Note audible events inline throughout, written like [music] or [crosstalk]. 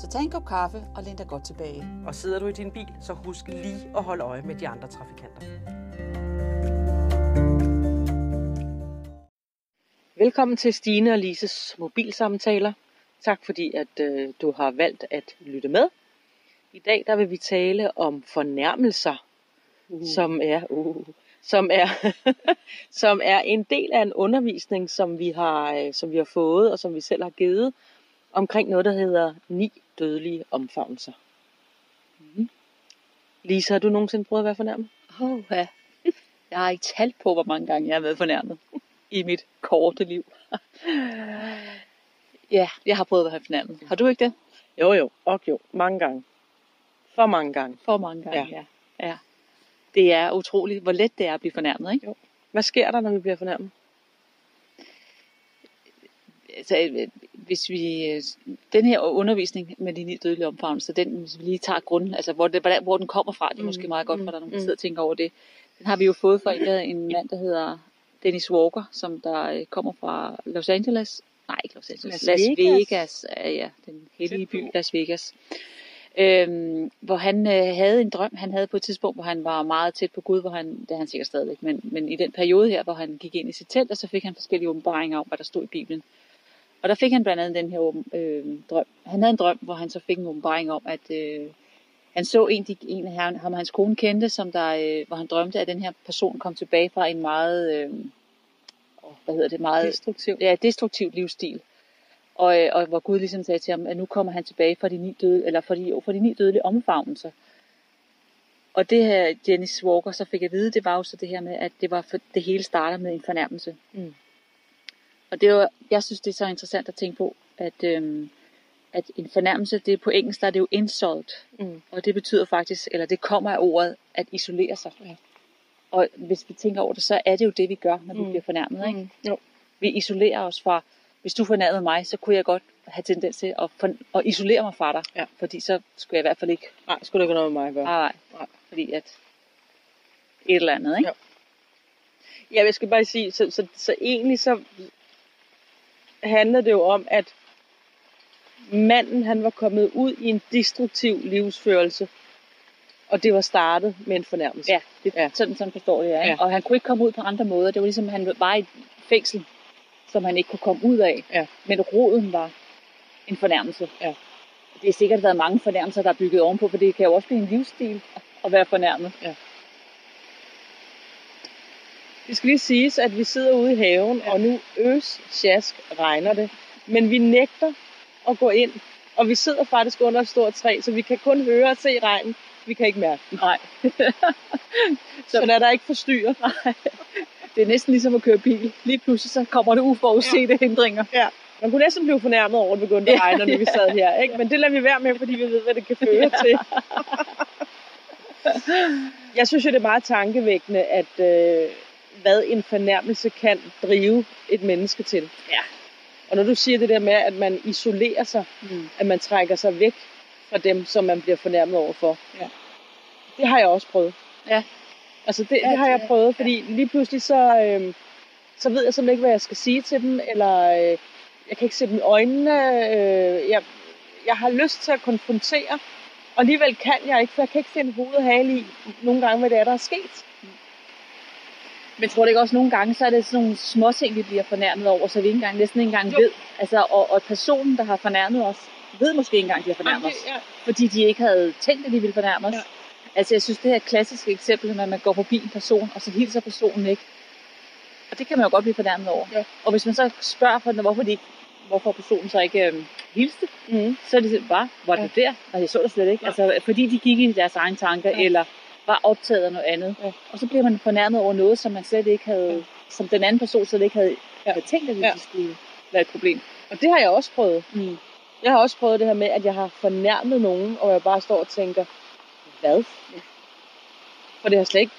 Så tag en kop kaffe og læn dig godt tilbage. Og sidder du i din bil, så husk lige at holde øje med de andre trafikanter. Velkommen til Stine og Lises mobilsamtaler. Tak fordi, at øh, du har valgt at lytte med. I dag der vil vi tale om fornærmelser, uh. som er uh, som er [laughs] som er en del af en undervisning, som vi har øh, som vi har fået og som vi selv har givet omkring noget der hedder ni dødelige omfavnelser. Mm. Lisa, har du nogensinde prøvet at være fornærmet? Åh, oh, ja. Jeg har ikke talt på, hvor mange gange jeg har været fornærmet i mit korte liv. [laughs] ja, jeg har prøvet at være fornærmet. Har du ikke det? Jo, jo, og jo, mange gange. For mange gange. For mange gange, ja. ja. ja. Det er utroligt, hvor let det er at blive fornærmet, ikke? Jo. Hvad sker der, når vi bliver fornærmet? Altså, hvis vi, øh, den her undervisning med de ni dødelige omfavnelser, den, hvis vi lige tager grunden, altså hvor, det, hvor den kommer fra, det er måske mm, meget godt, for der er nogen, der mm. sidder og tænker over det. Den har vi jo fået fra en, en mand, der hedder Dennis Walker, som der øh, kommer fra Los Angeles. Nej, ikke Los Angeles. Las, Las Vegas. Vegas. Ja, den hellige by Las Vegas. Øhm, hvor han øh, havde en drøm, han havde på et tidspunkt, hvor han var meget tæt på Gud, hvor han, det er han sikkert stadigvæk, men, men i den periode her, hvor han gik ind i sit telt, og så fik han forskellige åbenbaringer om, hvad der stod i Bibelen. Og der fik han blandt andet den her øh, drøm. Han havde en drøm, hvor han så fik en åbenbaring om, at øh, han så en, de, en af ham, ham hans kone kendte, som der, øh, hvor han drømte, at den her person kom tilbage fra en meget, øh, hvad hedder det, meget destruktiv, ja, destruktiv livsstil. Og, øh, og hvor Gud ligesom sagde til ham, at nu kommer han tilbage fra de ni, døde, eller fra de, fra de ni dødelige omfavnelser. Og det her Dennis Walker så fik at vide, det var jo så det her med, at det, var for, det hele starter med en fornærmelse. Mm. Og det var, jeg synes, det er så interessant at tænke på, at, øhm, at en fornærmelse, det er på engelsk, der er det jo insult. Mm. Og det betyder faktisk, eller det kommer af ordet, at isolere sig. Ja. Og hvis vi tænker over det, så er det jo det, vi gør, når vi mm. bliver fornærmet. Ikke? Mm. Jo. Vi isolerer os fra, hvis du fornærmede mig, så kunne jeg godt have tendens til at, for, at isolere mig fra dig. Ja. Fordi så skulle jeg i hvert fald ikke... Nej, skulle ikke noget med mig at gøre. Nej, nej. Fordi at et eller andet, ikke? Ja. Ja, jeg skal bare sige, så, så, så egentlig så handlede det jo om, at manden han var kommet ud i en destruktiv livsførelse, og det var startet med en fornærmelse. Ja, det, ja. sådan, sådan forstår det, ja. ja. Og han kunne ikke komme ud på andre måder. Det var ligesom, han var i fængsel, som han ikke kunne komme ud af. Ja. Men roden var en fornærmelse. Ja. Det har sikkert været mange fornærmelser, der er bygget ovenpå, for det kan jo også blive en livsstil at være fornærmet. Ja. Det skal lige siges, at vi sidder ude i haven, ja. og nu øs, sjask, regner det. Men vi nægter at gå ind, og vi sidder faktisk under et stort træ, så vi kan kun høre og se regnen. Vi kan ikke mærke den. Nej. [laughs] så, så der er der ikke forstyrret. Nej. Det er næsten ligesom at køre bil. Lige pludselig så kommer det uforudsete ja. hindringer. Ja. Man kunne næsten blive fornærmet over, at det begyndte at regne, når vi sad her. Ikke? Men det lader vi være med, fordi vi ved, hvad det kan føre til. Jeg synes jo, det er meget tankevækkende, at øh, hvad en fornærmelse kan drive et menneske til. Ja. Og når du siger det der med, at man isolerer sig, mm. at man trækker sig væk fra dem, som man bliver fornærmet overfor. Ja. Det har jeg også prøvet. Ja. Altså det, ja, det har jeg prøvet, fordi lige pludselig så, øh, så ved jeg simpelthen ikke, hvad jeg skal sige til dem, eller øh, jeg kan ikke se dem i øjnene. Øh, jeg, jeg har lyst til at konfrontere, og alligevel kan jeg ikke, for jeg kan ikke finde hovedet hale i nogle gange, hvad det er, der er sket. Men tror du ikke også nogle gange, så er det sådan nogle små ting, vi bliver fornærmet over, så vi ikke engang, næsten ikke engang jo. ved. Altså, og, og personen, der har fornærmet os, ved måske ikke engang, at de har fornærmet os. Ja. Fordi de ikke havde tænkt, at de ville fornærme os. Ja. Altså, jeg synes, det her klassiske eksempel, at man går forbi en person, og så hilser personen ikke. Og det kan man jo godt blive fornærmet over. Ja. Og hvis man så spørger, for, hvorfor, de ikke, hvorfor personen så ikke øhm, hilste, mm. så er det bare, var det ja. der? Og jeg så det slet ikke. Ja. Altså, fordi de gik i deres egne tanker, ja. eller var optaget af noget andet. Ja. Og så bliver man fornærmet over noget, som man slet ikke havde, ja. som den anden person slet ikke havde, ja. havde tænkt, at det ja. skulle være et problem. Og det har jeg også prøvet. Mm. Jeg har også prøvet det her med, at jeg har fornærmet nogen, og jeg bare står og tænker, Hvad? For det har slet ikke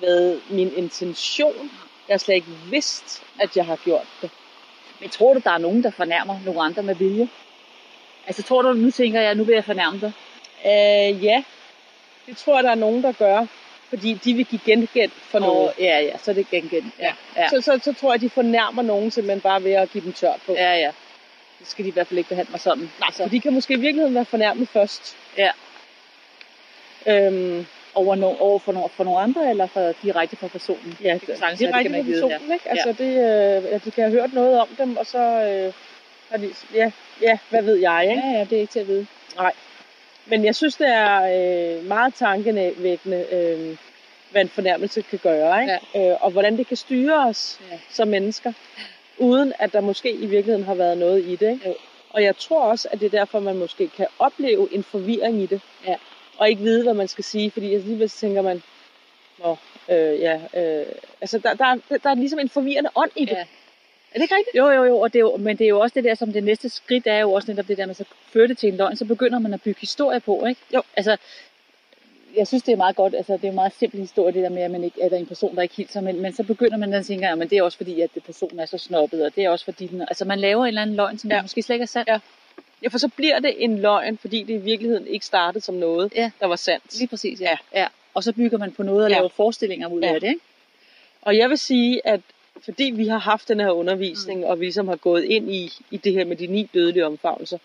været min intention. Jeg har slet ikke vidst, at jeg har gjort det. Men tror du, der er nogen, der fornærmer nogle andre med vilje? Altså tror du, nu tænker jeg, nu vil jeg fornærme dig? Øh, ja, det tror jeg, der er nogen, der gør. Fordi de vil give gengæld for noget. Og, ja, ja, så er det gengæld. Ja, ja. Så, så, så tror jeg, de fornærmer nogen simpelthen bare ved at give dem tørt på. ja, ja. Så skal de i hvert fald ikke behandle mig sådan. Nej, så de kan måske i virkeligheden være fornærmet først. Ja. Øhm, Over, no, over for, no, for nogle andre, eller for, direkte for personen? ja, Det det direkte kan man ikke vide, personen, ikke? Altså, det, øh, ja, de kan have hørt noget om dem, og så øh, har de, ja, ja, hvad ved jeg, ikke? Ja, ja, det er ikke til at vide. Men jeg synes, det er øh, meget tankevækkende, øh, hvad en fornærmelse kan gøre, ikke? Ja. Øh, og hvordan det kan styre os Ja. som mennesker, uden at der måske i virkeligheden har været noget i det. Ikke? Jo. Og jeg tror også, at det er derfor, man måske kan opleve en forvirring i det. Ja. Og ikke vide, hvad man skal sige, fordi alligevel tænker man, Nå, øh, ja, øh, altså der, der, er- der er ligesom en forvirrende ånd i det. Ja. Er det ikke rigtigt? Jo, jo, jo, og det er jo, men det er jo også det der, som det næste skridt er jo også netop det der med, så fører det til en løgn, så begynder man at bygge historie på, ikke? Jo. Altså, jeg synes, det er meget godt, altså det er en meget simpel historie, det der med, at, man ikke, at der er en person, der ikke hilser, men, men så begynder man at tænke, at men det er også fordi, at det personen er så snobbet, og det er også fordi, den, altså man laver en eller anden løgn, som Ja. måske slet ikke er sandt. Ja. Ja, for så bliver det en løgn, fordi det i virkeligheden ikke startede som noget, Ja. der var sandt. Lige præcis, ja. Ja. ja. ja. Og så bygger man på noget og Ja. laver forestillinger ud Ja. af det, ikke? Og jeg vil sige, at fordi vi har haft den her undervisning, mm. og vi ligesom har gået ind i, i det her med de ni dødelige omfavnelser,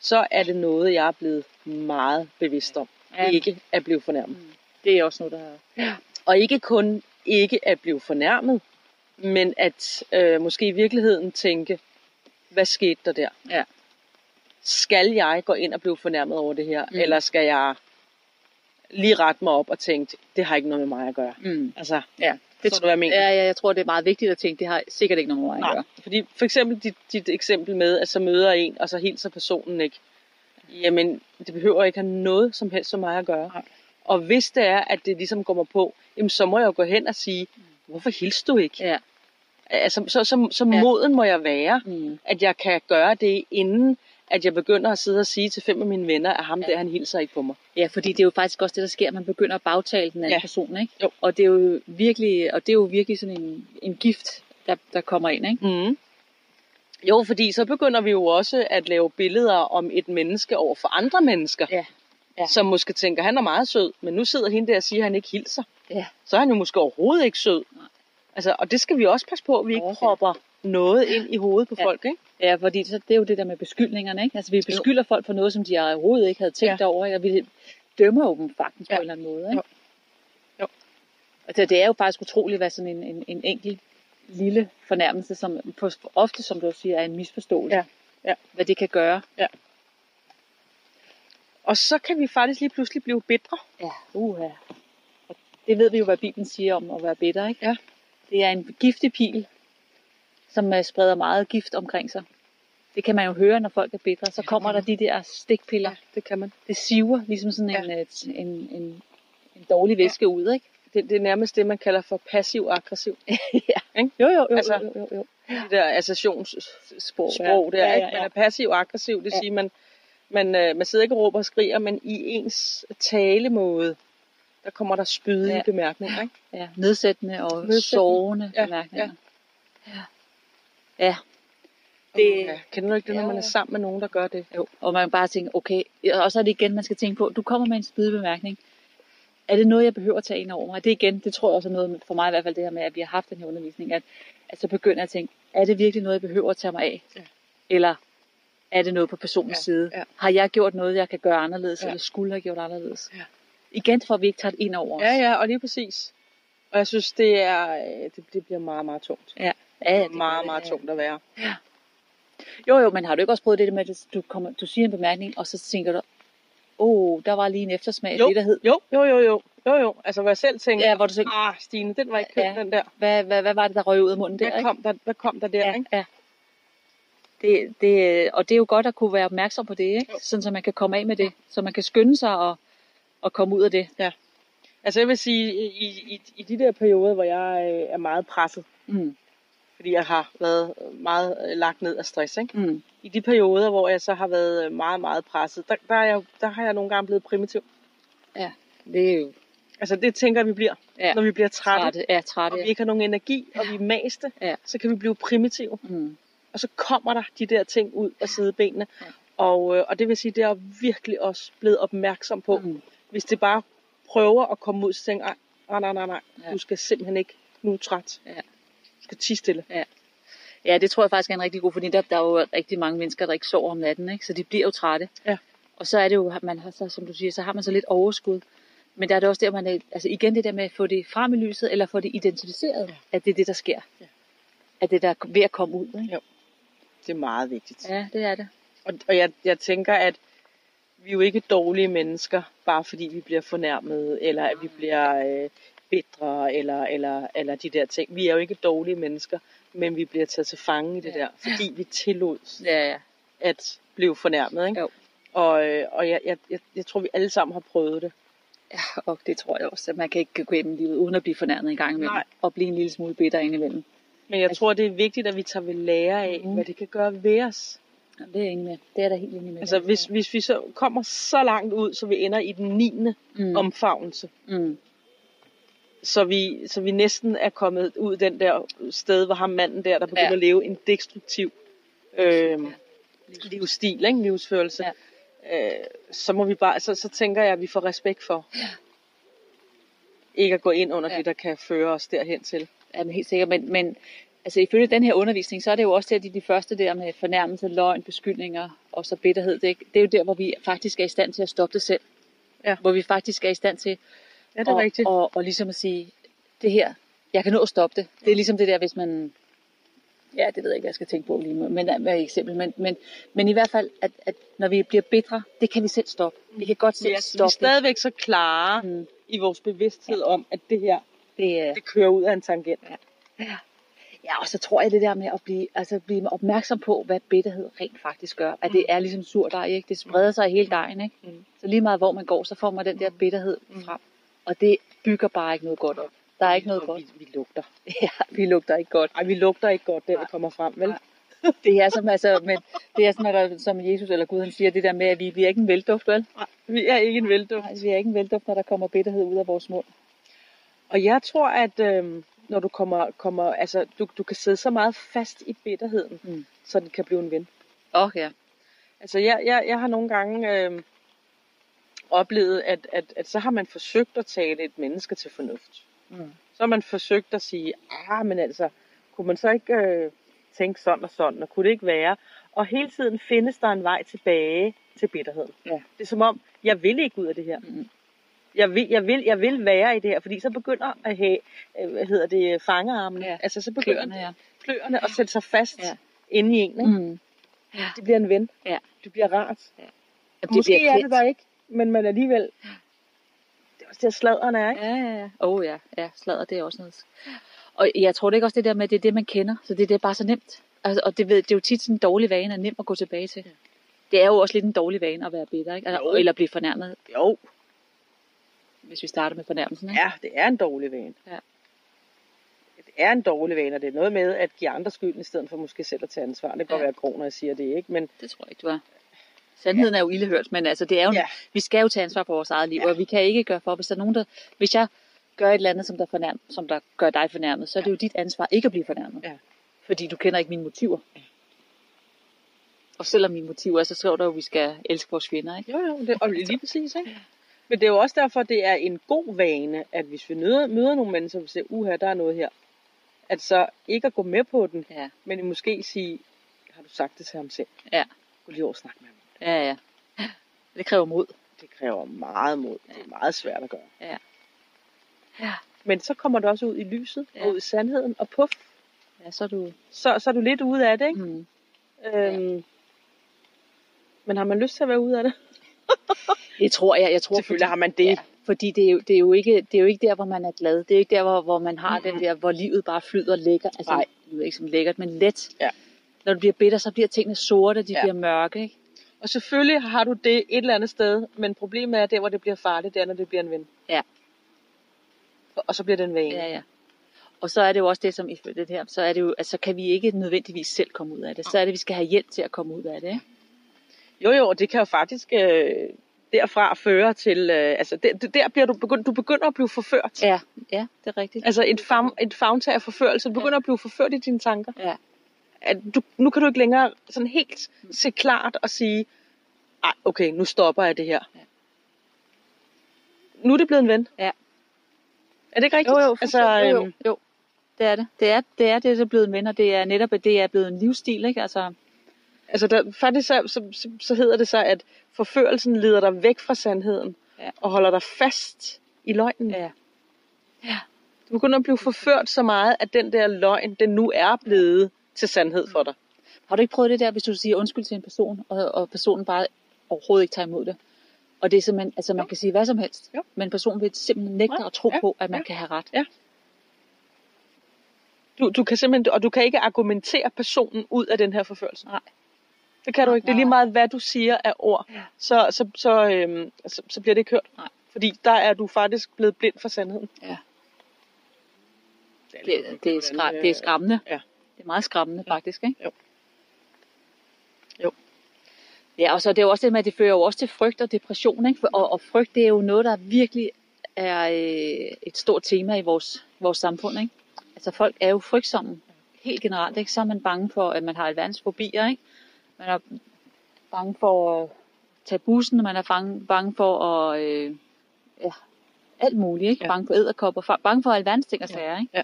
så er det noget, jeg er blevet meget bevidst om. Ja. Ja. Ikke at blive fornærmet. Mm. Det er også noget, der har... Og ikke kun ikke at blive fornærmet, men at øh, måske i virkeligheden tænke, hvad skete der der? Ja. Skal jeg gå ind og blive fornærmet over det her. Mm. eller skal jeg lige rette mig op og tænke, det har ikke noget med mig at gøre? Mm. Altså, Ja. Det tror du, hvad jeg mener? Ja, ja, jeg tror, det er meget vigtigt at tænke, det har sikkert ikke noget med mig at Nej, gøre. fordi for eksempel dit, dit eksempel med, at så møder en, og så hilser personen ikke. Jamen, det behøver ikke have noget som helst med mig at gøre. Nej. Og hvis det er, at det ligesom går mig på, jamen så må jeg jo gå hen og sige, hvorfor hilste du ikke? Ja. Altså, så, så, så Ja. moden må jeg være, Mm. at jeg kan gøre det, inden at jeg begynder at sidde og sige til fem af mine venner, at ham Ja. der, han hilser ikke på mig. Ja, fordi det er jo faktisk også det, der sker. Man begynder at bagtale den anden Ja. person, ikke? Jo. Og det er jo virkelig, og det er jo virkelig sådan en, en gift, der, der kommer ind, ikke? Mm. Jo, fordi så begynder vi jo også at lave billeder om et menneske over for andre mennesker. Ja. Ja. Som måske tænker, han er meget sød, men nu sidder hende der og siger, at han ikke hilser. Ja. Så er han jo måske overhovedet ikke sød. Nej. Altså, og det skal vi også passe på, at vi ikke ja. propper noget ind i hovedet på Ja. folk, ikke? Ja, fordi så, det er jo det der med beskyldningerne, ikke? Altså vi beskylder folk for noget, som de overhovedet ikke havde tænkt Ja. ja. over, ikke? og vi dømmer jo dem faktisk Ja. på en eller anden måde, ikke? Jo. Jo. Altså det er jo faktisk utroligt, hvad sådan en, en, en enkelt lille fornærmelse, som på, ofte, som du siger, er en misforståelse. Ja. Ja. Hvad det kan gøre. Og så kan vi faktisk lige pludselig blive bitre. Ja, uha. Og det ved vi jo, hvad Bibelen siger om at være bitter, ikke? Ja. Det er en giftig pil, som uh, spreder meget gift omkring sig. Det kan man jo høre, når folk er bitre. Så kommer der de der stikpiller. det kan man. Det siver ligesom sådan Ja. en, et, en, en, en dårlig væske ud, ikke? Det, det er nærmest det, man kalder for passiv-aggressiv. [laughs] ja. Ikke? Jo, jo, jo, Altså, jo, jo, jo. Det der associationssprog Sprog, der, ja. Ja, ikke? ja, ja. Man er passiv-aggressiv, det Ja. siger man, man, øh, man sidder ikke og råber og skriger, men i ens talemåde, der kommer der spydige ja. Ja. bemærkninger, ikke? Ja, nedsættende og Nedsættende. sårende Ja, bemærkninger. Ja. ja. Det, Det- ja. Kender du ikke det, når Ja, man er ja. sammen med nogen, der gør det? Jo, og man bare tænker, okay, og så er det igen, man skal tænke på, du kommer med en spydig bemærkning. Er det noget, jeg behøver at tage ind over mig? Det igen, det tror jeg også er noget, for mig i hvert fald det her med, at vi har haft den her undervisning, at, at så begynder jeg at tænke, er det virkelig noget, jeg behøver at tage mig af? Ja. Eller er det noget på personens Ja, side? ja. Har jeg gjort noget, jeg kan gøre anderledes, Ja. eller skulle have gjort anderledes? Ja. Igen, for at vi ikke tager det ind over os. Ja, ja, og lige præcis. Og jeg synes, det er øh, det, det bliver meget, meget tungt. ja. Ja, ja det gør meget, meget ja. tungt at være. Jo, jo, men har du ikke også prøvet det der med, at du, kommer, du siger en bemærkning, og så tænker du, åh, oh, der var lige en eftersmag af det, der hed, Jo, jo, jo, jo. Jo, jo. Altså, hvor jeg selv tænker, Ja, hvor du tænker, ah, Stine, den var ikke køn, Ja. den der. hvad, hvad, hvad var det, der røg ud af munden der? Hvad kom der, hvad kom der der, ja, ikke? ja. Det, det, og det er jo godt at kunne være opmærksom på det, ikke? Jo. sådan så man kan komme af med det, så man kan skynde sig og, og komme ud af det. Altså, jeg vil sige, i, i, i de der perioder, hvor jeg øh, er meget presset, Mm. Fordi jeg har været meget øh, lagt ned af stress, ikke? Mm. I de perioder, hvor jeg så har været øh, meget, meget presset, der, der, er jeg, der har jeg nogle gange blevet primitiv. Ja. det er jo Altså det tænker jeg, vi bliver, Ja. når vi bliver trætte, trætte. Ja, trætte. og vi ikke har nogen energi, og vi er maste, Ja. så kan vi blive primitive. Mm. Og så kommer der de der ting ud af sidebenene. Ja. Og, øh, og det vil sige, det er virkelig også blevet opmærksom på. Mm. Hvis det bare prøver at komme ud, så tænker jeg, "Ej, nej, nej, nej, Ja. du skal simpelthen ikke, nu er træt. Ja. Skal tige stille. Ja, det tror jeg faktisk er en rigtig god, fordi der, der er jo rigtig mange mennesker, der ikke sover om natten, ikke? så de bliver jo trætte. Ja. Og så er det jo, man har så, som du siger, så har man så lidt overskud. Men der er det også der, man er, altså igen det der med at få det frem i lyset, eller få det identificeret, Ja. at det er det, der sker. Ja. At det der er ved at komme ud. Ikke? Det er meget vigtigt. Ja, det er det. Og, og jeg, jeg tænker, at vi er jo ikke dårlige mennesker, bare fordi vi bliver fornærmet, eller at vi bliver øh, bitre, eller, eller, eller de der ting. Vi er jo ikke dårlige mennesker, men vi bliver taget til fange i det Ja. der, fordi vi tillod [laughs] Ja, ja. at blive fornærmet. Ikke? Jo. Og, øh, og jeg, jeg, jeg, jeg tror, vi alle sammen har prøvet det. ja, og det tror jeg også, at man kan ikke gå igennem livet uden at blive fornærmet en gang imellem. Nej. Og blive en lille smule bitter indimellem. Men jeg Altså- tror, det er vigtigt, at vi tager ved lære af, Mhm. hvad det kan gøre ved os. Ja, det er jeg enig med. Det er der helt enig med. Altså, hvis, hvis vi så kommer så langt ud, så vi ender i den 9. mm. Mm. omfavnelse, Mm. Så vi, så vi næsten er kommet ud den der sted, hvor ham manden der, der begynder Ja. at leve en destruktiv øh, livsstil, ikke? livsførelse, ja. øh, så må vi bare, så, så tænker jeg, at vi får respekt for Ja. ikke at gå ind under Ja. det, der kan føre os derhen til. Ja, men helt sikkert. Men, men altså, ifølge den her undervisning, så er det jo også der, de, de første der med fornærmelse, løgn, beskyldninger og så bitterhed. Det er, det er jo der, hvor vi faktisk er i stand til at stoppe det selv. Ja. Hvor vi faktisk er i stand til Ja, det er og, rigtigt. Og, og ligesom at sige, det her, jeg kan nå at stoppe det. Det er ligesom det der, hvis man... Ja, det ved jeg ikke, hvad jeg skal tænke på lige men hvad er et eksempel. Men, men, men i hvert fald, at, at når vi bliver bitre, det kan vi selv stoppe. Vi kan godt selv er, vi er stoppe stadigvæk så klare. Mm, i vores bevidsthed om, at det her, det er, det kører ud af en tangent. Ja, og så tror jeg det der med at blive, altså blive opmærksom på, hvad bitterhed rent faktisk gør. At det er ligesom surdej, ikke? Det spreder sig i hele dejen, ikke? Mm. Så lige meget hvor man går, så får man den der bitterhed Mm. frem. Og det bygger bare ikke noget godt op. Der er ikke noget Og godt. Vi, vi lugter. [laughs] Ja, vi lugter ikke godt. Ej, vi lugter ikke godt, der Nej. vi kommer frem, vel? Nej. Det er som, altså, men det er at der, som Jesus eller Gud han siger, det der med, at vi, vi er ikke en vælduft, vel? Nej, vi er ikke en vælduft. Nej, vi er ikke en vælduft, når der kommer bitterhed ud af vores mund. Og jeg tror, at øh, når du kommer, kommer altså, du, du kan sidde så meget fast i bitterheden, Mm. så den kan blive en ven. Åh, oh, ja. Altså, jeg, jeg, jeg har nogle gange øh, oplevet, at, at, at så har man forsøgt at tale et menneske til fornuft. Mm. Så har man forsøgt at sige, ah, men altså, kunne man så ikke øh, tænke sådan og sådan, og kunne det ikke være? Og hele tiden findes der en vej tilbage til bitterheden. Ja. Det er som om, jeg vil ikke ud af det her. Mm. Jeg vil, jeg vil, jeg vil være i det her, fordi så begynder at have, øh, hvad hedder det, fangearmene. Ja. Altså så begynder Kløerne, ja. kløerne at sætte sig fast Ja. ja. inde i en. Ikke? Mm. Ja. Det bliver en ven. Ja. Det bliver rart. Jamen, Måske bliver er det der ikke, men man alligevel... Det er også det, sladeren er, ikke? Ja, ja, ja. Åh oh, ja, ja, sladder, det er også noget. Og jeg tror det ikke også det der med, at det er det, man kender. Så det, det er bare så nemt. Altså, og det, ved, det er jo tit sådan en dårlig vane, er nem at gå tilbage til. Ja. Det er jo også lidt en dårlig vane at være bitter, ikke? Altså, Jo. eller blive fornærmet, Jo, hvis vi starter med fornærmelsen. Ikke? ja, det er en dårlig vane. Ja. Det er en dårlig vane, og det er noget med at give andre skylden, i stedet for måske selv at tage ansvar. Det kan godt Ja. være grå, når jeg siger det, ikke? Men Det tror jeg ikke, du er. Sandheden er jo ildehørt, men altså, det er jo, Ja. vi skal jo tage ansvar for vores eget liv, Ja. og vi kan ikke gøre for, hvis der er nogen, der, hvis jeg gør et eller andet, som der, fornærm, som der gør dig fornærmet, så er det jo dit ansvar ikke at blive fornærmet. Ja. Fordi du kender ikke mine motiver. Og selvom mine motiver er, så skriver der jo, at vi skal elske vores fjender, ikke? Jo, jo, det, og lige præcis, ikke? Men det er jo også derfor, det er en god vane, at hvis vi møder, møder nogle mennesker, og siger, uha, der er noget her, at så ikke at gå med på den, Ja, men måske sige, har du sagt det til ham selv? Ja. Gå lige over og snak med ham. Ja, ja. Det kræver mod. Det kræver meget mod. Det er meget svært at gøre. Ja. Men så kommer det også ud i lyset, Ja. ja. og ud i sandheden, og puff, Ja, så er du... så, så er du lidt ude af det, ikke? Mm. Øhm, men har man lyst til at være ude af det? [laughs] Det tror jeg. Jeg tror, Selvfølgelig har man det. Ja, fordi det er, jo, det, er jo ikke, det er jo ikke der, hvor man er glad. Det er ikke der, hvor, hvor man har Mhm. den der, hvor livet bare flyder lækker. Altså, Nej. Jeg ved ikke som lækkert, men let. Ja. Når du bliver bitter, så bliver tingene sorte, de Ja. bliver mørke. Ikke? Og selvfølgelig har du det et eller andet sted, men problemet er der, hvor det bliver farligt, det er, når det bliver en ven. Ja. Og så bliver det en vane. Ja, ja. Og så er det jo også det, som i det her, så er det jo, altså, så kan vi ikke nødvendigvis selv komme ud af det. Så er det, vi skal have hjælp til at komme ud af det. Ikke? Jo, jo, og det kan jo faktisk, øh, derfra fører til, øh, altså der, der- bliver du begyndt, du begynder at blive forført. Ja, ja, det er rigtigt. Altså et, fam, et favntag af forførelse. Du begynder at blive forført i dine tanker. Ja. At du, nu kan du ikke længere sådan helt se klart og sige, ej, okay, nu stopper jeg det her. Ja. Nu er det blevet en ven. Ja. Er det ikke rigtigt? Jo, jo, altså, jo, øhm, jo, jo. Det er det. Det er det, er, det der er blevet en ven, og det er netop, at det er blevet en livsstil, ikke? Altså, Altså der, faktisk så, så, så, så hedder det så, at forførelsen leder dig væk fra sandheden, Ja. og holder dig fast i løgnen. ja. Du begynder at blive forført så meget, at den der løgn, den nu er blevet til sandhed for dig. Har du ikke prøvet det der, hvis du siger undskyld til en person, og, og personen bare overhovedet ikke tager imod det? Og det er simpelthen, altså man Jo. kan sige hvad som helst, Jo. men personen vil simpelthen nægte Ja, at tro ja, på, at man ja. kan have ret. Du, du kan simpelthen, og du kan ikke argumentere personen ud af den her forførelse. Nej. Det kan du ikke. Det er lige meget, hvad du siger af ord. Ja. Så, så, så, øhm, så, så bliver det ikke hørt. Nej. Fordi der er du faktisk blevet blind for sandheden. Ja. Det Det, det, er, skra- det er skræmmende. Ja. Det er meget skræmmende faktisk, ikke? Jo. Jo. Ja, og så er det jo også det med, at det fører jo også til frygt og depression, ikke? Og, og frygt, det er jo noget, der virkelig er øh, et stort tema i vores, vores samfund, ikke? Altså folk er jo frygtsomme, helt generelt, ikke? Så er man bange for, at man har alverdens fobier, ikke? Man er bange for at tage bussen, man er bange, bange for at, øh, ja, alt muligt, ikke? Ja. Bange for æderkopper, bange for alverdens ting og Ja. sager, ikke? Ja.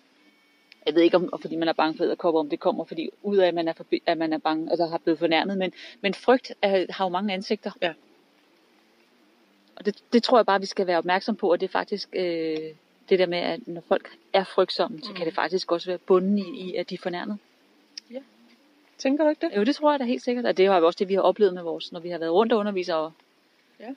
Jeg ved ikke, om fordi man er bange for æderkopper, om det kommer fordi ud af, at man er, forbi, at man er bange, altså har blevet fornærmet, men, men frygt er, har jo mange ansigter. Ja. Og det, det tror jeg bare, vi skal være opmærksom på, og det er faktisk øh, det der med, at når folk er frygtsomme, så Mm. kan det faktisk også være bunden i, i at de er fornærmet. Tænker du ikke det? Jo, det tror jeg da helt sikkert, og det er jo også det, vi har oplevet med vores, når vi har været rundt og underviser og, Ja.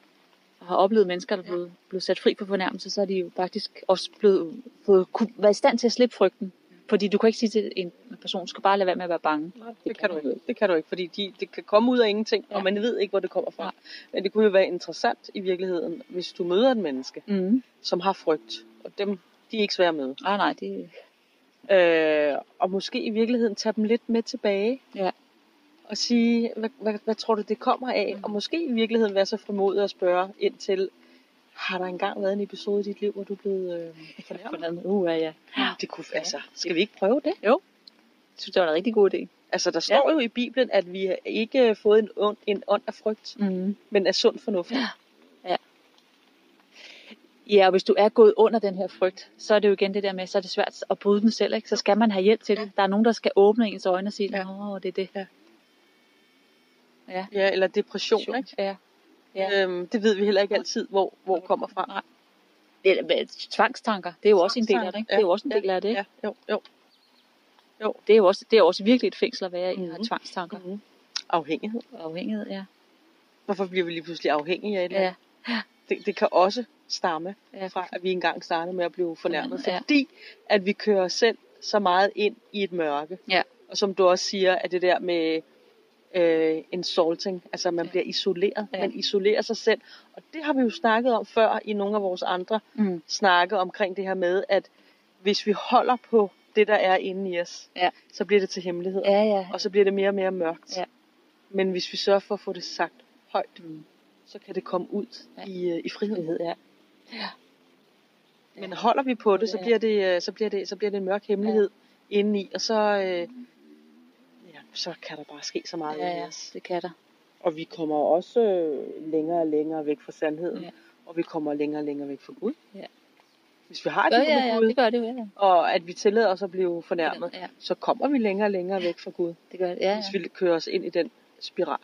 og har oplevet mennesker, der er blevet, blevet sat fri for fornærmelse, så er de jo faktisk også blevet, fået, kunne være i stand til at slippe frygten. Fordi du kan ikke sige til en person, skal bare lade være med at være bange. Nej, det, kan du ikke. Det kan du ikke, fordi de, det kan komme ud af ingenting, Ja. og man ved ikke, hvor det kommer fra. Nej. Men det kunne jo være interessant i virkeligheden, hvis du møder et menneske, Mm. som har frygt, og dem, de er ikke svære at møde. Ah, nej, det, Øh, og måske i virkeligheden tage dem lidt med tilbage. Ja. Og sige, hvad, hvad, hvad tror du, det kommer af? Mm. Og måske i virkeligheden være så frimodig at spørge ind til, har der engang været en episode i dit liv, hvor du er blevet øh, fornærmet? Uh, ja, ja. Det kunne, altså, skal vi ikke prøve det? Jeg synes, det var en rigtig god idé. Altså, der står jo i Bibelen, at vi har ikke fået en ånd, en ånd af frygt, Mm. men af sund fornuft. Ja. Ja, og hvis du er gået under den her frygt, så er det jo igen det der med, så er det svært at bryde den selv, ikke? Så skal man have hjælp til det. Der er nogen, der skal åbne ens øjne og sige, Ja. åh, det er det. Ja. Ja. Ja, eller depression, ikke? Ja. Ja. Øhm, det ved vi heller ikke altid, hvor, hvor kommer fra. Nej. Eller hvad, tvangstanker, det er jo også en del af det, ikke? Det er jo også en del af det, ikke? Ja, jo, jo. Det er jo også, det er jo også virkelig et fængsel at være i, Mhm. tvangstanker. Mm-hmm. Afhængighed. Afhængighed, ja. Hvorfor bliver vi lige pludselig afhængige af det? Ja, det? Det kan også stamme ja. fra, at vi engang startede med at blive fornærmet, Ja. fordi at vi kører os selv så meget ind i et mørke. Ja. Og som du også siger, at det der med øh, insulting, altså man Ja. bliver isoleret, Ja. man isolerer sig selv. Og det har vi jo snakket om før i nogle af vores andre Mm. snakke omkring det her med, at hvis vi holder på det, der er inde i os, Ja. så bliver det til hemmelighed. Ja, ja. Og så bliver det mere og mere mørkt. Ja. Men hvis vi sørger for at få det sagt højt, Mm. så kan det komme ud Ja. i, øh, i frihed. Frihed, ja. Men holder vi på det, så Ja. bliver det, øh, så bliver det, så bliver det en mørk hemmelighed ja. indeni, og så, øh, ja, så kan der bare ske så meget Ja, ja, det kan der. Og vi kommer også øh, længere og længere væk fra sandheden, Ja. og vi kommer længere og længere væk fra Gud. Ja. Hvis vi har et Ja, liv ja, med ja, Gud, det gør det ja. og at vi tillader os at blive fornærmet, Ja, så kommer vi længere og længere væk fra Gud, det gør det, ja, ja. hvis vi kører os ind i den spiral.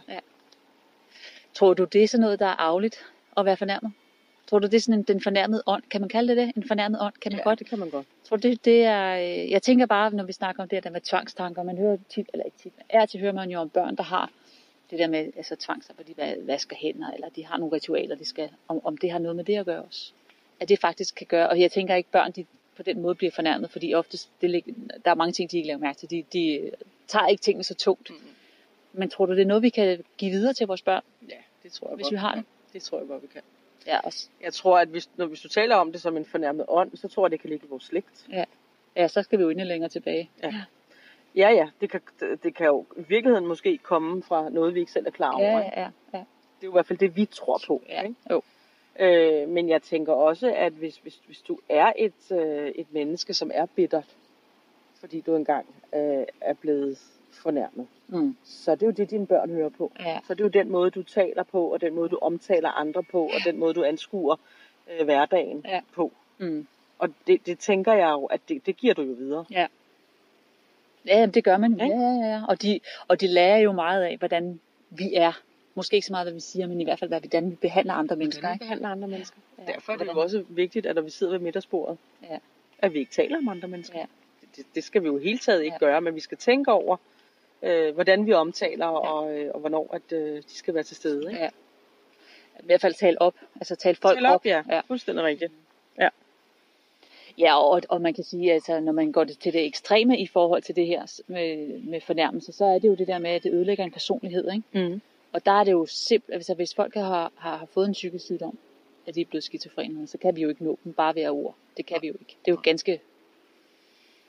Tror du, det er sådan noget, der er arveligt at være fornærmet? Tror du, det er sådan en, den fornærmede ånd? Kan man kalde det det? En fornærmet ånd? Kan man ja, godt? det kan man godt. Tror du, det, det er... øh, Jeg tænker bare, når vi snakker om det der med tvangstanker, man hører tit, eller ikke tit, er til hører man jo om børn, der har det der med altså, tvangstanker, de va- vasker hænder, eller de har nogle ritualer, de skal, om, om det har noget med det at gøre også. At det faktisk kan gøre, og jeg tænker ikke, børn de på den måde bliver fornærmet, fordi oftest, det, der er mange ting, de ikke lægger mærke til. De, de øh, tager ikke tingene så tungt. Mm-hmm. Men tror du, det er noget, vi kan give videre til vores børn, Ja, det tror jeg hvis godt. vi har det? Det tror jeg godt, vi kan. Ja, også. Jeg tror, at hvis, når, hvis du taler om det som en fornærmet ånd, så tror jeg, det kan ligge i vores slægt. Ja, så skal vi jo endnu længere tilbage. Ja, ja, det kan, det kan jo i virkeligheden måske komme fra noget, vi ikke selv er klar over. Ja, ja, ja. Det er jo i hvert fald det, vi tror på. Ja, Ikke? jo. Øh, men jeg tænker også, at hvis, hvis, hvis du er et, øh, et menneske, som er bittert, fordi du engang øh, er blevet fornærmet, Mm. så det er jo det, dine børn hører på. Ja. Så det er jo den måde, du taler på, og den måde, du omtaler andre på, og den måde, du anskuer øh, hverdagen Ja. på. Mm. Og det, det tænker jeg jo, at det, det giver du jo videre. Ja. Ja, det gør man. Ja, ja, ja. Og de, og de lærer jo meget af, hvordan vi er. Måske ikke så meget, hvad vi siger, men i hvert fald, hvordan vi behandler andre mennesker. Hvordan vi behandler andre mennesker. Ja, Derfor er det jo også vigtigt, at når vi sidder ved middagsbordet, Ja. at vi ikke taler om andre mennesker. Ja. Det, det skal vi jo hele taget ikke Ja. gøre, men vi skal tænke over, øh, hvordan vi omtaler, og, øh, og hvornår at, øh, de skal være til stede. Ikke? Ja. I hvert fald tale op. Altså tale folk Tæl op, op. ja. ja. Fuldstændig rigtigt. Ja, og, og man kan sige, altså, når man går til det ekstreme i forhold til det her med, med fornærmelse, så er det jo det der med, at det ødelægger en personlighed. Ikke? Mm. Og der er det jo simpelt, altså hvis folk har, har, har fået en psykisk sygdom, at de er blevet skizofrene, så kan vi jo ikke nå dem bare ved ord. Det kan vi jo ikke. Det er jo ganske,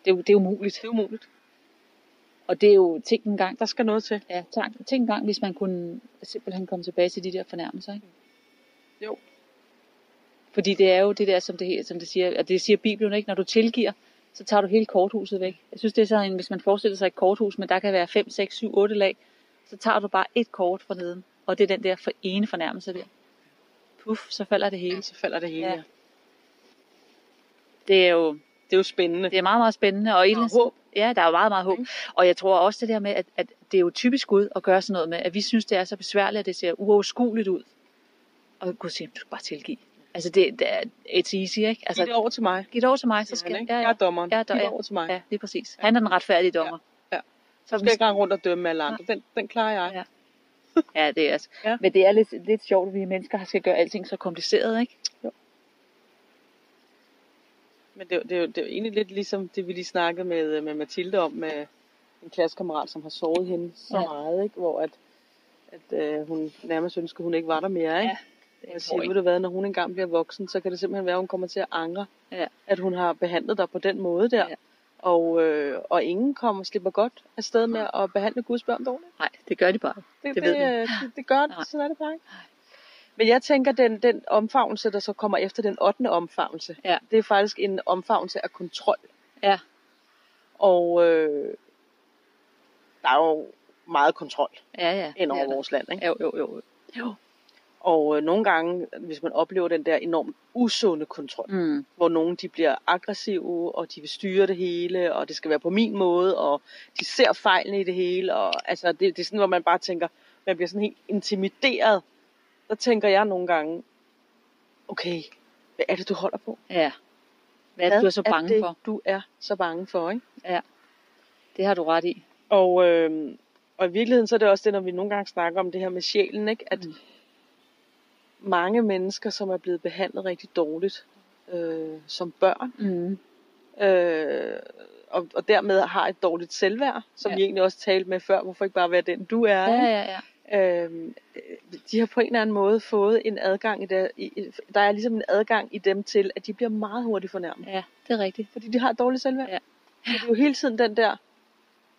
det er jo, det er umuligt. Det er umuligt. Og det er jo tænk en gang, Der skal noget til. ja, tænk, tænk en gang, hvis man kunne simpelthen komme tilbage til de der fornærmelser. Ikke? Jo. Fordi det er jo det der, som det, som det siger, og det siger Bibelen ikke, når du tilgiver, så tager du hele korthuset væk. Jeg synes, det er sådan, hvis man forestiller sig et korthus, men der kan være 5, 6, 7, 8 lag, så tager du bare et kort fra neden, og det er den der for ene fornærmelse der. Puff, så falder det hele. Ja, så falder det hele. Ja. Ja. Det er jo Det er jo spændende. det er meget, meget spændende. Og, andet- håb. Ja, der er jo meget, meget håb. Og jeg tror også det der med, at, at det er jo typisk Gud at gøre sådan noget med, at vi synes, det er så besværligt, at det ser uoverskueligt ud. Og Gud siger, du skal bare tilgive. Altså, det, det er it's easy, ikke? Altså, Giv det over til mig. giv det over til mig, så skal han, ikke? ja, Jeg ja. er dommeren. Ja, der- Giv det ja. over til mig. Ja, lige præcis. Han er den retfærdige dommer. Ja. Så Du skal ikke rende rundt og dømme alle andre. Den, den klarer jeg. Ja. Ja, det er altså. [laughs] Ja. Men det er lidt, lidt sjovt, at vi mennesker skal gøre alting så kompliceret, ikke? Men det, er det, det er jo egentlig lidt ligesom det, vi lige snakkede med, med Mathilde om, med en klassekammerat, som har såret hende så Ja. meget, ikke? hvor at, at øh, hun nærmest ønsker, at hun ikke var der mere. Ikke? Ja, Jeg siger, ved du hvad, når hun engang bliver voksen, så kan det simpelthen være, at hun kommer til at angre, Ja. at hun har behandlet dig på den måde der. Ja. Og, øh, og ingen kommer slipper godt afsted med at behandle Guds børn dårligt. Nej, det gør de bare. Det, Det det, øh, det, det gør Nej. det, sådan er det bare ikke. Men jeg tænker, den, den omfavnelse, der så kommer efter den 8. omfavnelse, Ja. det er faktisk en omfavnelse af kontrol. Ja, Og øh, der er jo meget kontrol ja, ja. ind over ja, vores land. Ikke? Jo, jo, jo. jo. Og øh, nogle gange, hvis man oplever den der enormt usunde kontrol, Mm. hvor nogen de bliver aggressive, og de vil styre det hele, og det skal være på min måde, og de ser fejlene i det hele, og altså, det, det er sådan, hvor man bare tænker, man bliver sådan helt intimideret. Der tænker jeg nogle gange, okay, hvad er det, du holder på? Ja. Hvad er det, du er så bange det, for? du er så bange for, ikke? Ja. Det har du ret i. Og, øh, og i virkeligheden så er det også det, når vi nogle gange snakker om det her med sjælen, ikke? at Mm. mange mennesker, som er blevet behandlet rigtig dårligt øh, som børn, Mm. øh, og, og dermed har et dårligt selvværd, som Ja. vi egentlig også talte med før, hvorfor ikke bare være den, du er? Ja, ja, ja. Øhm, de har på en eller anden måde fået en adgang i der, i, der er ligesom en adgang i dem til, at de bliver meget hurtigt fornærmet. Ja, det er rigtigt. Fordi de har et dårligt selvværd. Ja. Så det er jo hele tiden den der,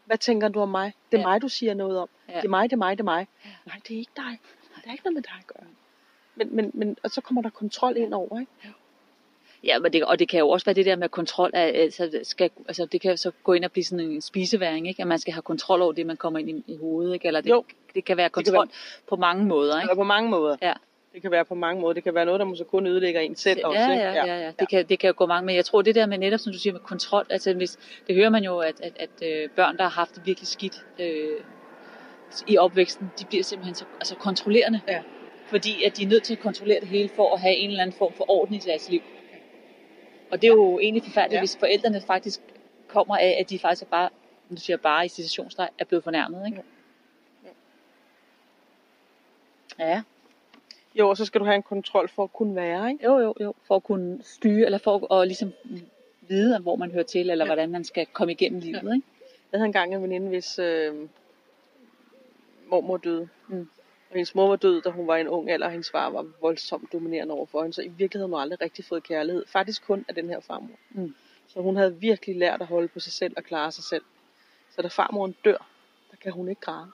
hvad tænker du om mig? Det er Ja. mig, du siger noget om. Ja. Det er mig, det er mig, det er mig. Nej, det er ikke dig. Det er ikke noget med dig at gøre. Men, men, men, og så kommer der kontrol ind over, ikke? Ja, men det, og det kan jo også være det der med kontrol af, altså, det skal, altså det kan så gå ind og blive sådan en spiseværing, ikke? At man skal have kontrol over det, man kommer ind i, i hovedet, ikke? Eller det, Jo. det kan være kan kontrol på mange måder, ikke? være på mange måder. Ja. Det kan være på mange måder. Det kan være noget, der måske kun ødelægger en selv Ja, også. ja, ja, ja, ja. Det, kan, det kan jo gå mange, men jeg tror det der med netop, som du siger, med kontrol, altså hvis, det hører man jo, at, at, at øh, børn, der har haft det virkelig skidt øh, i opvæksten, de bliver simpelthen så altså, kontrollerende. Ja. Fordi at de er nødt til at kontrollere det hele for at have en eller anden form for orden i deres liv. Og det er jo egentlig forfærdeligt, ja. Ja. hvis forældrene faktisk kommer af, at de faktisk er bare, nu siger bare i situationsstreg, er blevet fornærmet. Ikke? Ja. Jo, og så skal du have en kontrol for at kunne være, ikke? Jo, jo, jo. For at kunne styre, eller for at ligesom vide, hvor man hører til, eller Ja. hvordan man skal komme igennem livet. Ikke? Jeg havde engang en veninde, hvis øh, mormor døde. Mm. Og hendes mor var død, da hun var en ung alder, og hendes far var voldsomt dominerende over for hende. Så i virkeligheden havde hun aldrig rigtig fået kærlighed. Faktisk kun af den her farmor. Mm. Så hun havde virkelig lært at holde på sig selv og klare sig selv. Så da farmoren dør, der kan hun ikke græde.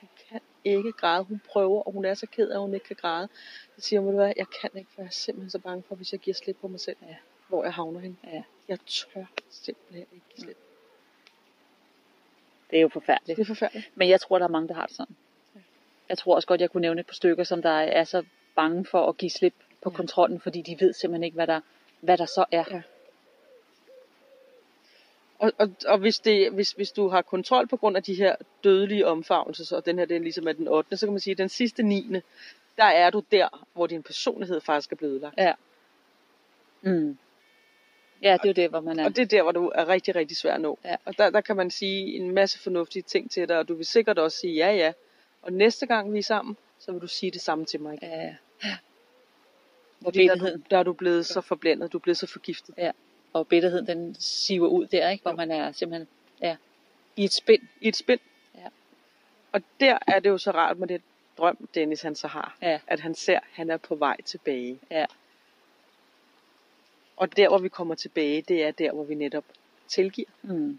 Hun kan ikke græde. Hun prøver, og hun er så ked af, at hun ikke kan græde. Så siger hun, hvad, jeg kan ikke, for jeg er simpelthen så bange for, hvis jeg giver slip på mig selv, Ja. hvor jeg havner hende. Ja. Jeg tør simpelthen ikke give slip. Det er jo forfærdeligt. Det er forfærdeligt. Men jeg tror, der er mange, der har det sådan. Jeg tror også godt, jeg kunne nævne et par stykker, som der er så bange for at give slip på Ja. kontrollen, fordi de ved simpelthen ikke, hvad der, hvad der så er. Ja. Og, og, og hvis, det, hvis, hvis du har kontrol på grund af de her dødelige omfavnelser, og den her er ligesom er den 8., så kan man sige, at den sidste 9., der er du der, hvor din personlighed faktisk er blevet ødelagt. Ja. Mm. Ja, det er jo det, hvor man er. Og det er der, hvor du er rigtig, rigtig svær at nå. Ja. Og der, der kan man sige en masse fornuftige ting til dig, og du vil sikkert også sige ja, ja. Og næste gang vi er sammen, så vil du sige det samme til mig. igen. Ja. Hvor Fordi der, er bitterheden, du, der er du blevet så forblændet, du er blevet så forgiftet. og bitterheden, den siver ud der, ikke? hvor Jo. man er simpelthen ja, i et spind. I et spind. Ja. Og der er det jo så rart med det drøm, Dennis han så har. Ja. At han ser, at han er på vej tilbage. Ja. Og der, hvor vi kommer tilbage, det er der, hvor vi netop tilgiver. Mm.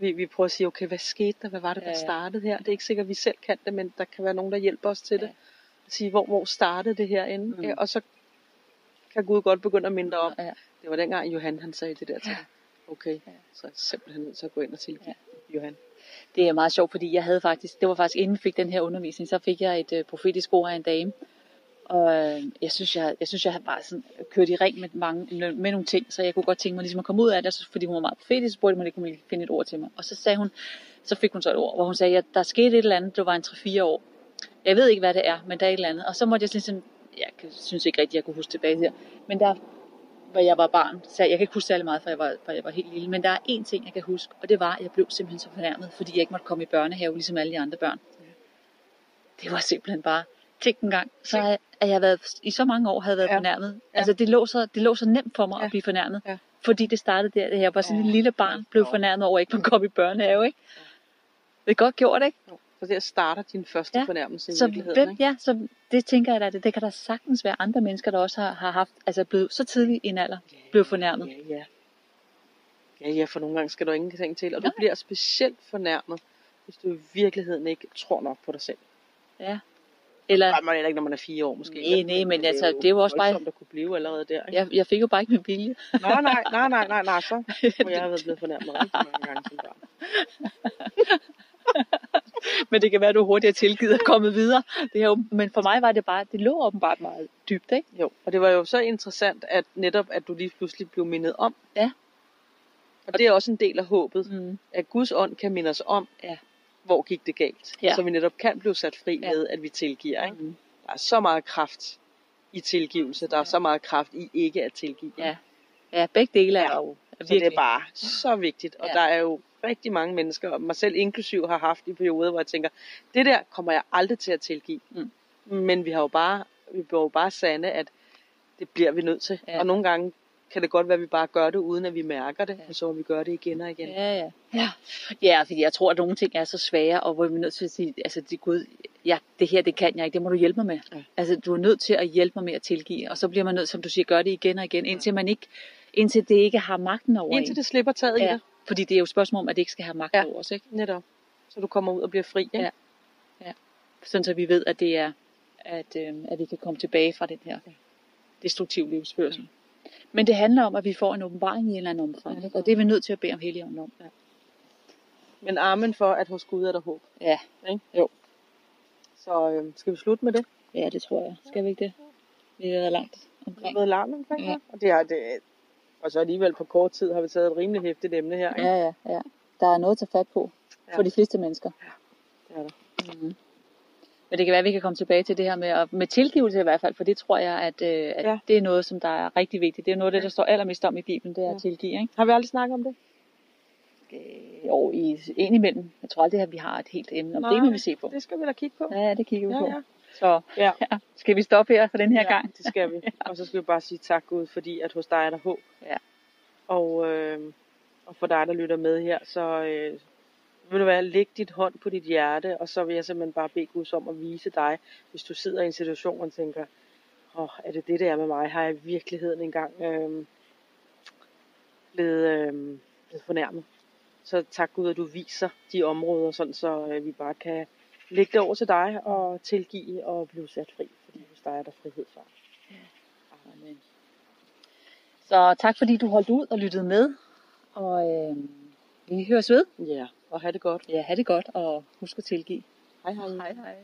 Vi, vi prøver at sige, okay, hvad skete der? Hvad var det, der Ja, ja. startede her? Det er ikke sikkert, at vi selv kan det, men der kan være nogen, der hjælper os til Ja. det. At sige, hvor, hvor startede det her inde? Mm. Mm. Og så kan Gud godt begynde at minde om. Ja. Det var dengang Johan, han sagde det der til Ja. Okay, Ja. så er jeg simpelthen nødt til at gå ind og tilgive Johan. Det er meget sjovt, fordi jeg havde faktisk, det var faktisk inden vi fik den her undervisning, så fik jeg et øh, profetisk ord af en dame. Og øh, jeg synes, jeg, jeg synes, jeg har bare sådan kørt i ring med, mange, med nogle ting, så jeg kunne godt tænke mig ligesom at komme ud af det, fordi hun var meget profetisk, så spurgte mig, om hun ikke finde et ord til mig. Og så sagde hun, så fik hun så et ord, hvor hun sagde, at der skete et eller andet, det var en 3-4 år. Jeg ved ikke, hvad det er, men der er et eller andet. Og så måtte jeg ligesom, jeg synes ikke rigtigt, jeg kunne huske tilbage her, men der, hvor jeg var barn, så jeg kan ikke huske særlig meget, for jeg var, for jeg var helt lille, men der er én ting, jeg kan huske, og det var, at jeg blev simpelthen så fornærmet, fordi jeg ikke måtte komme i børnehave, ligesom alle de andre børn. Det var simpelthen bare, tænk en gang, så har jeg, at jeg har været, i så mange år havde været Ja. ja. fornærmet. Ja. Altså det lå, så, det lå så nemt for mig Ja. at blive fornærmet, Ja. fordi det startede der, da jeg var sådan Ja. en lille barn, blev Ja. fornærmet over, at jeg ikke måtte komme i børnehave, ikke? Det er godt gjort, ikke? Jo. Så der starter din første Ja. fornærmelse i Så, virkeligheden. hvem, Ikke? ja, så det tænker jeg da, det, det kan der sagtens være andre mennesker, der også har, har haft, altså blevet så tidligt i en alder, blev fornærmet. Ja, ja. Ja, ja, for nogle gange skal du ingenting til. Og du Nej. bliver specielt fornærmet, hvis du i virkeligheden ikke tror nok på dig selv. Ja. Eller, Nej, man er ikke, når man er fire år måske. Nej, nej, men altså, det er jo også bare- at kunne blive allerede der. Ikke? jeg, jeg fik jo bare ikke min vilje. Nej, nej, nej, nej, nej, nej, så. Og jeg har været blevet fornærmet rigtig mange gange som barn. [laughs] Men det kan være, at du hurtigt er tilgivet og kommet videre. Det er jo, men for mig var det bare, det lå åbenbart meget dybt, ikke? Jo, og det var jo så interessant, at netop, at du lige pludselig blev mindet om. Ja. Og det er også en del af håbet, Mm. at Guds ånd kan minde os om, Ja. Hvor gik det galt. Ja. Så vi netop kan blive sat fri Ja. med, at vi tilgiver. Ikke? Mm. Der er så meget kraft i tilgivelse. Der er så meget kraft i ikke at tilgive. Ja. Ja, begge dele er Ja. jo Så det er bare så vigtigt. Og Ja. der er jo rigtig mange mennesker, og mig selv inklusiv, har haft i perioder, hvor jeg tænker, det der kommer jeg aldrig til at tilgive. Mm. Men vi har jo bare, vi bliver jo bare sande, at det bliver vi nødt til. Ja. Og nogle gange kan det godt være, at vi bare gør det, uden at vi mærker det. Ja. Og så må vi gøre det igen og igen. Ja, ja. Ja, ja fordi jeg tror, at nogle ting er så svære, og hvor vi er nødt til at sige, altså det Gud, ja, det her, det kan jeg ikke, det må du hjælpe mig med. Ja. Altså du er nødt til at hjælpe mig med at tilgive, og så bliver man nødt, som du siger, gøre det igen og igen, indtil man ikke, indtil det ikke har magten over Indtil en. det slipper taget i Ja, dig. fordi det er jo et spørgsmål om, at det ikke skal have magt Ja. ja. over os, ikke? Netop. Så du kommer ud og bliver fri. Ikke? Ja. Sådan så vi ved, at det er, at, øh, at vi kan komme tilbage fra den her destruktive livsførsel. Men det handler om, at vi får en åbenbaring i en eller anden omfang, ikke? og det er vi nødt til at bede om Helligånden om. Ja. Men armen for, at hos Gud er der håb. Ja. Ikke? Jo. Så øh, skal vi slutte med det? ja, det tror jeg. Skal vi ikke det? Vi har været langt Vi har omkring. været larm omkring Ja. ja. Og, det er, det, og så alligevel på kort tid har vi taget et rimelig hæftigt emne her. Ikke? Ja, ja, ja. Der er noget at tage fat på Ja. for de fleste mennesker. Det er der. Mm-hmm. Men det kan være, at vi kan komme tilbage til det her med, med tilgivelse i hvert fald, for det tror jeg, at, øh, at Ja. ja. det er noget, som der er rigtig vigtigt. Det er noget af det, der står allermest om i Bibelen, det er Ja. at tilgive. Ikke? Har vi aldrig snakket om det? Øh, jo, i, indimellem. Jeg tror aldrig, at vi har et helt emne om Nej. det, må vi se på. Det skal vi da kigge på. Ja, ja, det kigger vi Ja, på. ja. Så Ja. [laughs] ja. skal vi stoppe her for den her ja, gang? det skal vi. [laughs] Og så skal vi bare sige tak Gud, fordi at hos dig er der håb. Ja. Og, øh, og for dig, der lytter med her, så øh, vil du være, læg dit hånd på dit hjerte, og så vil jeg simpelthen bare bede Gud om at vise dig, hvis du sidder i en situation og tænker, åh, oh, er det det, der er med mig? Har jeg i virkeligheden engang øh, blevet, øh, blevet fornærmet? Så tak Gud, at du viser de områder, sådan så øh, vi bare kan lægge det over til dig og tilgive og blive sat fri. Fordi hos dig er der frihed, far. Ja. Amen. Så tak fordi du holdt ud og lyttede med. Og øh, vi høres ved. Ja. Yeah og have det godt. Ja, have det godt, og husk at tilgive. Hej hej. Hej hej.